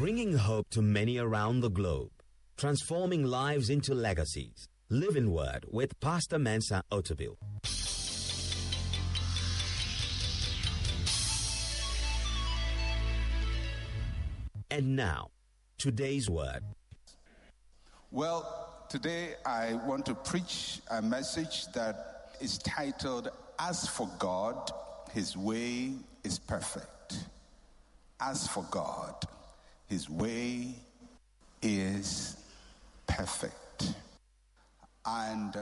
bringing hope to many around the globe, transforming lives into legacies. Living Word with Pastor Mensa Otabil. And now, today's word. Well, today I want to preach a message that is titled, As for God, His way is perfect. As for God, His way is perfect. And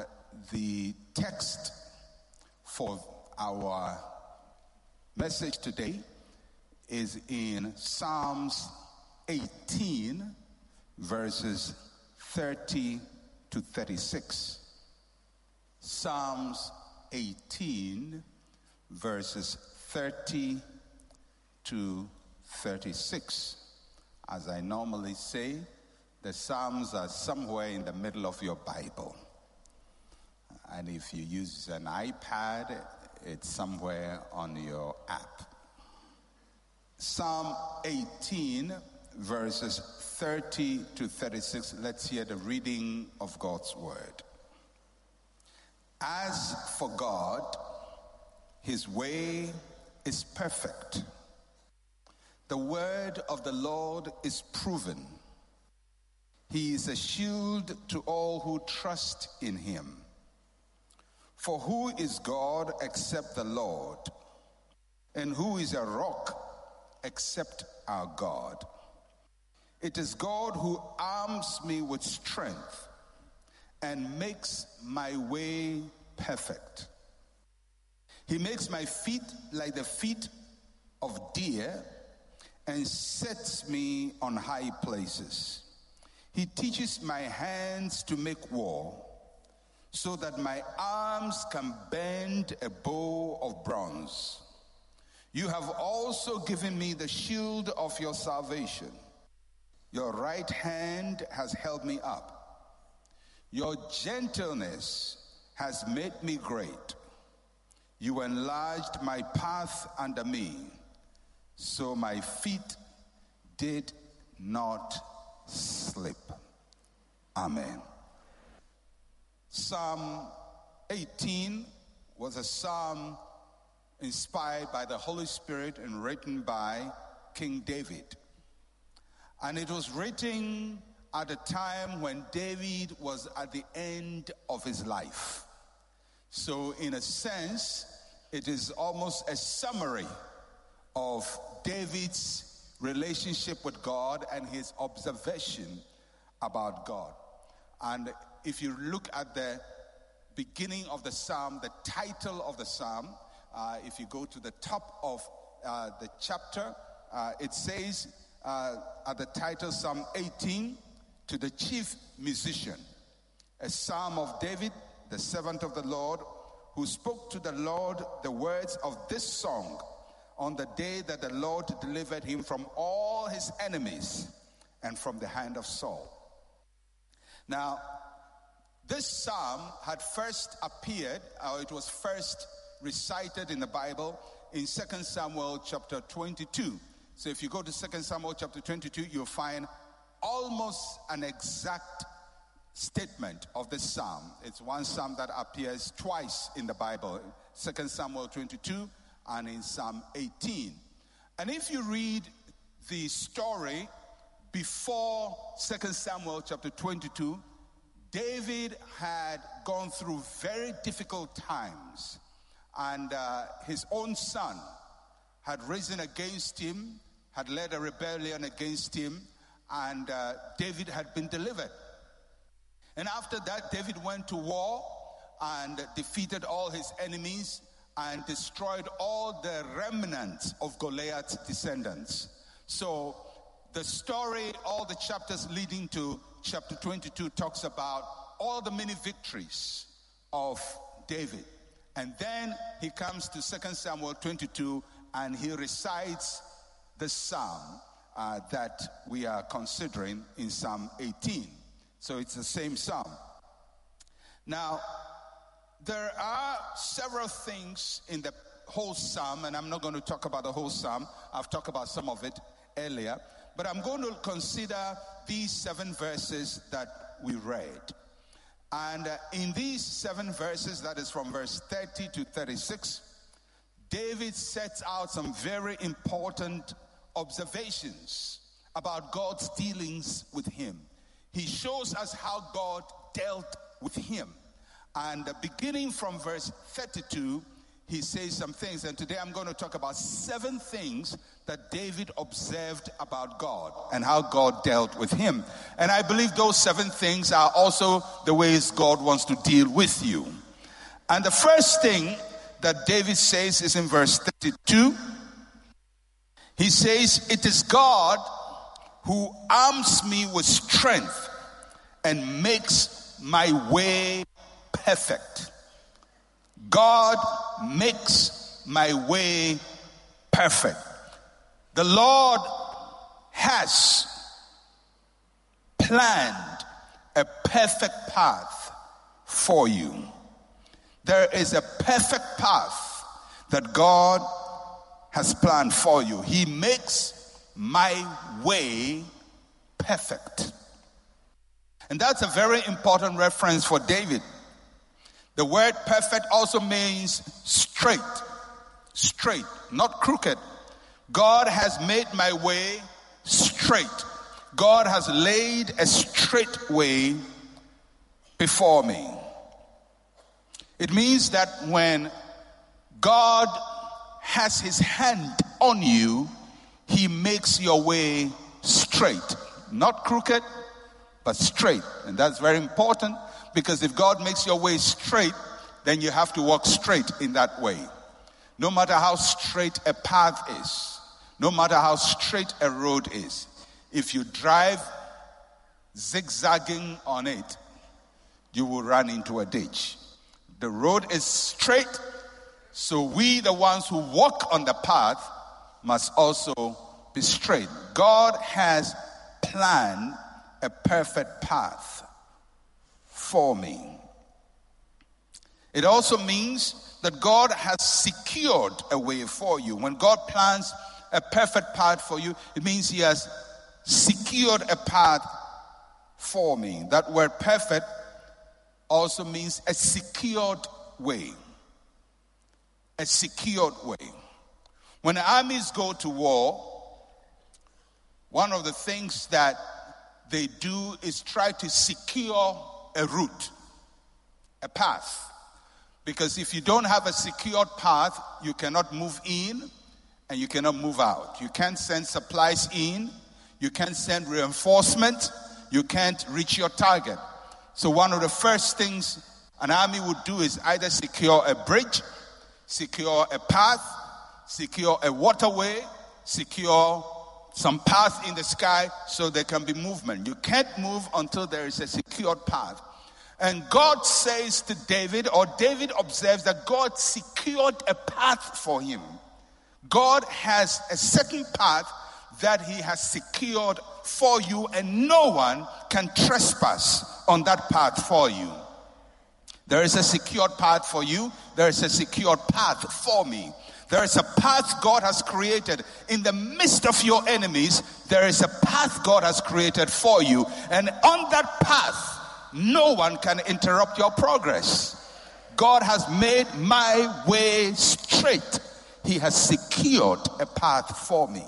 the text for our message today is in Psalms 18, verses 30 to 36. Psalms 18, verses 30 to 36. As I normally say, the Psalms are somewhere in the middle of your Bible. And if you use an iPad, it's somewhere on your app. Psalm 18, verses 30 to 36. Let's hear the reading of God's word. As for God, his way is perfect. The word of the Lord is proven. He is a shield to all who trust in him. For who is God except the Lord? And who is a rock except our God? It is God who arms me with strength and makes my way perfect. He makes my feet like the feet of deer and sets me on high places. He teaches my hands to make war so that my arms can bend a bow of bronze. You have also given me the shield of your salvation. Your right hand has held me up. Your gentleness has made me great. You enlarged my path under me, so my feet did not slip. Amen. Psalm 18 was a psalm inspired by the Holy Spirit and written by King David. And it was written at a time when David was at the end of his life. So, in a sense, it is almost a summary of David's relationship with God and his observation about God. And if you look at the beginning of the psalm, the title of the psalm, uh, if you go to the top of uh, the chapter, uh, it says, uh, at the title Psalm 18 to the chief musician, a psalm of David, the servant of the Lord, who spoke to the Lord the words of this song on the day that the Lord delivered him from all his enemies and from the hand of Saul. Now, this psalm had first appeared, or it was first recited in the Bible in 2 Samuel chapter 22. So if you go to 2 Samuel chapter 22, you'll find almost an exact statement of this psalm. It's one psalm that appears twice in the Bible 2 Samuel 22 and in Psalm 18. And if you read the story before 2 Samuel chapter 22, David had gone through very difficult times, and uh, his own son had risen against him had led a rebellion against him, and uh, David had been delivered. And after that, David went to war and defeated all his enemies and destroyed all the remnants of Goliath's descendants. So the story, all the chapters leading to chapter 22 talks about all the many victories of David. And then he comes to 2 Samuel 22 and he recites the psalm uh, that we are considering in Psalm 18. So it's the same psalm. Now, there are several things in the whole psalm, and I'm not going to talk about the whole psalm. I've talked about some of it earlier. But I'm going to consider these seven verses that we read. And uh, in these seven verses, that is from verse 30 to 36, David sets out some very important observations about God's dealings with him. He shows us how God dealt with him. And beginning from verse 32, he says some things. And today I'm going to talk about seven things that David observed about God and how God dealt with him. And I believe those seven things are also the ways God wants to deal with you. And the first thing that David says is in verse 32. He says, It is God who arms me with strength and makes my way perfect. God makes my way perfect. The Lord has planned a perfect path for you. There is a perfect path that God has planned for you. He makes my way perfect. And that's a very important reference for David. The word perfect also means straight, straight, not crooked. God has made my way straight. God has laid a straight way before me. It means that when God has his hand on you, he makes your way straight, not crooked, but straight. And that's very important because if God makes your way straight, then you have to walk straight in that way. No matter how straight a path is, no matter how straight a road is, if you drive zigzagging on it, you will run into a ditch. The road is straight, so we, the ones who walk on the path, must also be straight. God has planned a perfect path for me. It also means that God has secured a way for you. When God plans a perfect path for you, it means He has secured a path for me. That word perfect also means a secured way. A secured way. When armies go to war, one of the things that they do is try to secure a route, a path. Because if you don't have a secured path, you cannot move in and you cannot move out. You can't send supplies in, you can't send reinforcement, you can't reach your target. So, one of the first things an army would do is either secure a bridge, secure a path, secure a waterway, secure some path in the sky so there can be movement. You can't move until there is a secured path. And God says to David, or David observes that God secured a path for him. God has a certain path that he has secured for you, and no one can trespass on that path for you. There is a secured path for you, there is a secured path for me. There is a path God has created in the midst of your enemies. There is a path God has created for you, and on that path, no one can interrupt your progress. God has made my way straight. He has secured a path for me.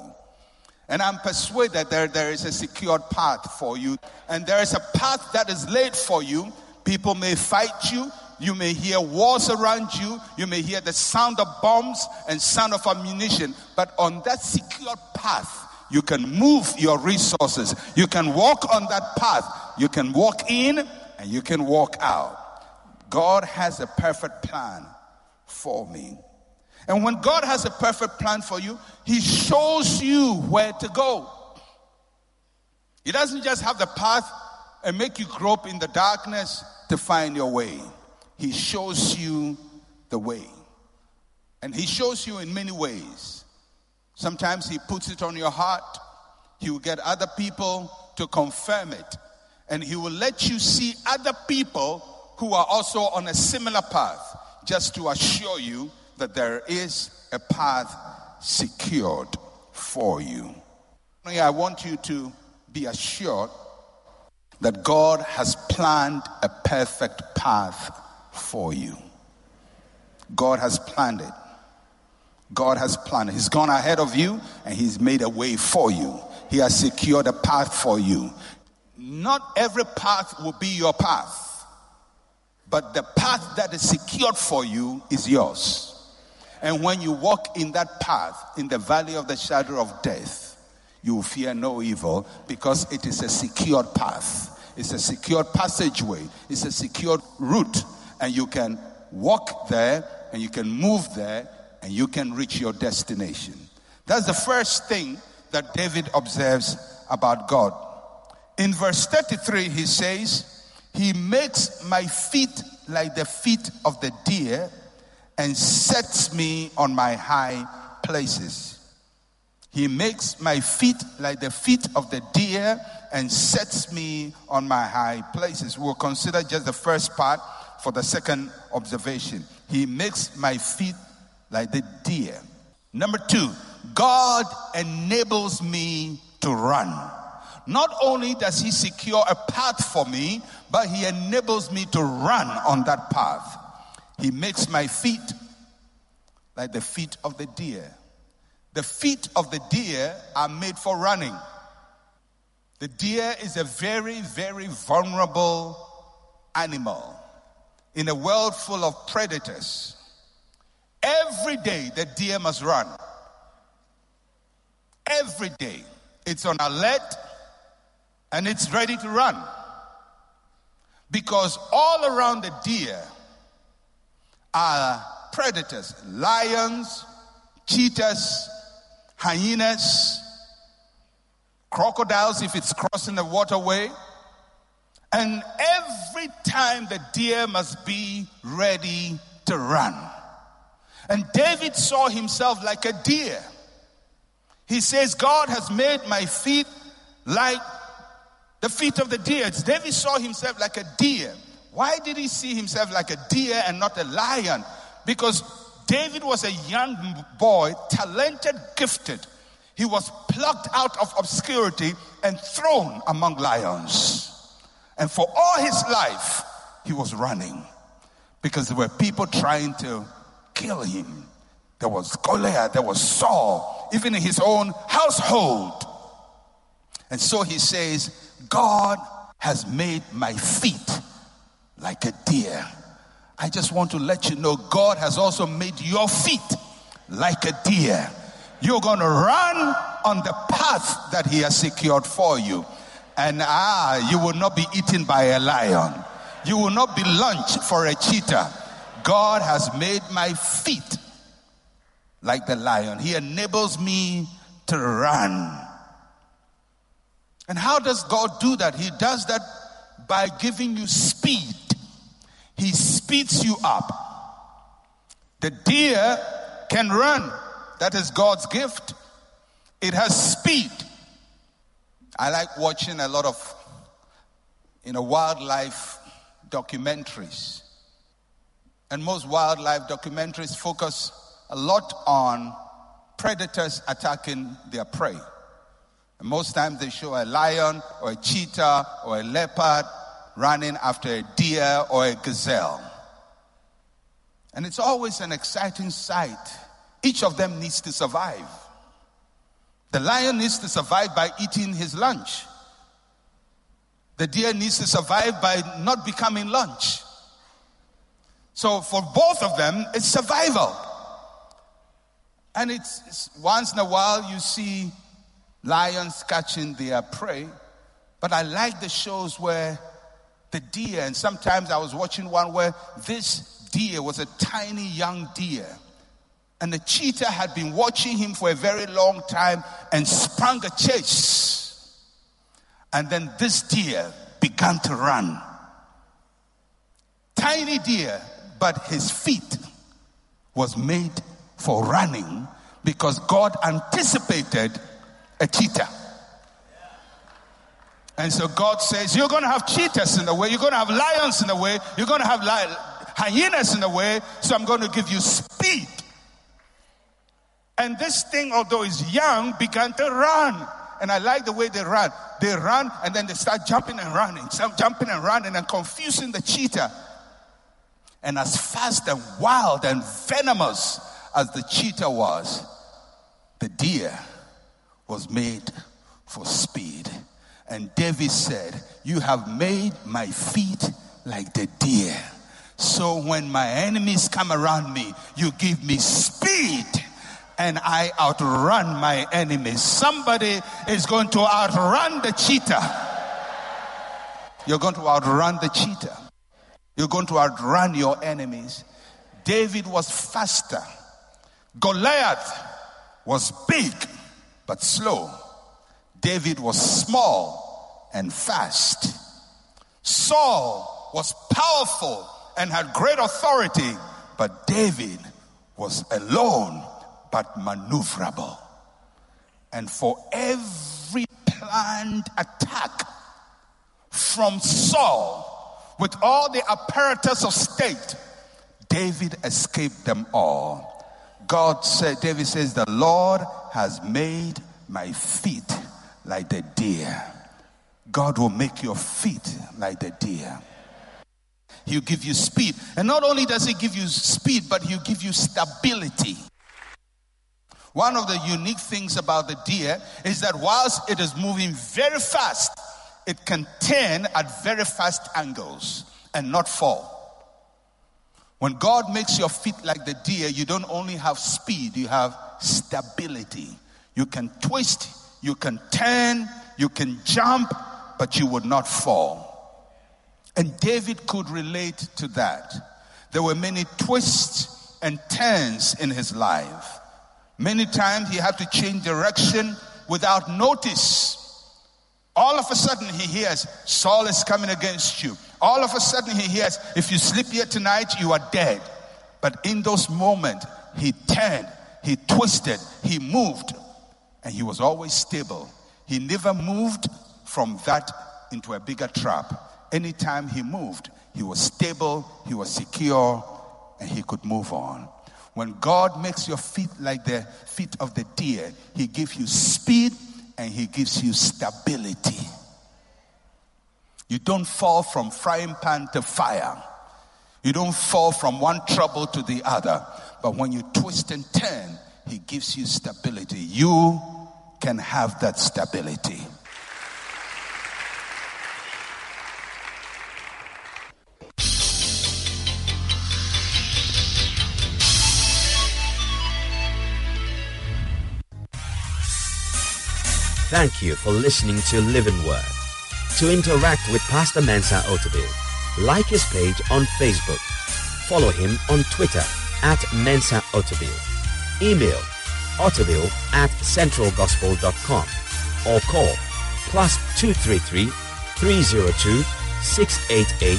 And I'm persuaded that there is a secured path for you. And there is a path that is laid for you. People may fight you. You may hear wars around you. You may hear the sound of bombs and sound of ammunition. But on that secured path, you can move your resources. You can walk on that path. You can walk in and you can walk out. God has a perfect plan for me. And when God has a perfect plan for you, He shows you where to go. He doesn't just have the path and make you grope in the darkness to find your way. He shows you the way. And He shows you in many ways. Sometimes He puts it on your heart, He will get other people to confirm it. And He will let you see other people who are also on a similar path just to assure you that there is a path secured for you. I want you to be assured that God has planned a perfect path for you. God has planned it. God has planned. He's gone ahead of you and He's made a way for you. He has secured a path for you. Not every path will be your path, but the path that is secured for you is yours. And when you walk in that path, in the valley of the shadow of death, you fear no evil because it is a secured path. It's a secured passageway. It's a secured route. And you can walk there and you can move there and you can reach your destination. That's the first thing that David observes about God. In verse 33, he says, He makes my feet like the feet of the deer and sets me on my high places. He makes my feet like the feet of the deer and sets me on my high places. We'll consider just the first part for the second observation. He makes my feet like the deer. Number two, God enables me to run. Not only does He secure a path for me, but He enables me to run on that path. He makes my feet like the feet of the deer. The feet of the deer are made for running. The deer is a very, very vulnerable animal in a world full of predators. Every day, the deer must run. Every day. It's on alert and it's ready to run. Because all around the deer are predators lions, cheetahs, hyenas, crocodiles if it's crossing the waterway. And every time the deer must be ready to run. And David saw himself like a deer. He says, God has made my feet like the feet of the deer. David saw himself like a deer. Why did he see himself like a deer and not a lion? Because David was a young boy, talented, gifted. He was plucked out of obscurity and thrown among lions. And for all his life, he was running because there were people trying to kill him. There was Goliath, there was Saul, even in his own household. And so he says, God has made my feet like a deer I just want to let you know God has also made your feet like a deer. You're going to run on the path that He has secured for you. And ah, you will not be eaten by a lion. You will not be lunch for a cheetah. God has made my feet like the lion. He enables me to run. And how does God do that? He does that by giving you speed. He speeds you up. The deer can run. That is God's gift. It has speed. I like watching a lot of you know wildlife documentaries. And most wildlife documentaries focus a lot on predators attacking their prey. And most times they show a lion or a cheetah or a leopard running after a deer or a gazelle. And it's always an exciting sight. Each of them needs to survive. The lion needs to survive by eating his lunch. The deer needs to survive by not becoming lunch. So for both of them, it's survival. And it's, it's, once in a while you see lions catching their prey. But I like the shows where the deer. And sometimes I was watching one where this deer was a tiny young deer. And the cheetah had been watching him for a very long time and sprung a chase. And then this deer began to run. Tiny deer, but his feet was made for running because God anticipated a cheetah. And so God says, You're going to have cheetahs in the way, you're going to have lions in the way, you're going to have li- hyenas in the way, so I'm going to give you speed. And this thing, although it's young, began to run. and I like the way they run. They run and then they start jumping and running, some jumping and running and confusing the cheetah. And as fast and wild and venomous as the cheetah was, the deer was made for speed. And David said, You have made my feet like the deer. So when my enemies come around me, you give me speed and I outrun my enemies. Somebody is going to outrun the cheetah. You're going to outrun the cheetah. You're going to outrun your enemies. David was faster. Goliath was big but slow. David was small and fast. Saul was powerful and had great authority, but David was alone but maneuverable. And for every planned attack from Saul, with all the apparatus of state, David escaped them all. God said, David says, The Lord has made my feet like the deer. God will make your feet like the deer. He'll give you speed. And not only does He give you speed, but He'll give you stability. One of the unique things about the deer is that whilst it is moving very fast, it can turn at very fast angles and not fall. When God makes your feet like the deer, you don't only have speed, you have stability. You can twist, you can turn, you can jump, but you would not fall. And David could relate to that. There were many twists and turns in his life. Many times he had to change direction without notice. All of a sudden he hears Saul is coming against you. All of a sudden he hears if you sleep here tonight you are dead. But in those moments he turned, he twisted, he moved, and he was always stable. He never moved from that into a bigger trap anytime he moved, he was stable, he was secure, and he could move on. When God makes your feet like the feet of the deer, he gives you speed and he gives you stability. You don't fall from frying pan to fire. You don't fall from one trouble to the other. But when you twist and turn, he gives you stability. You can have that stability. Thank you for listening to Living Word. To interact with Pastor Mensa Otabil, like his page on Facebook. Follow him on Twitter at Mensa Otabil. Email otabil at centralgospel.com or call plus 233 302 688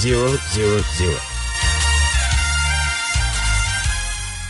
000.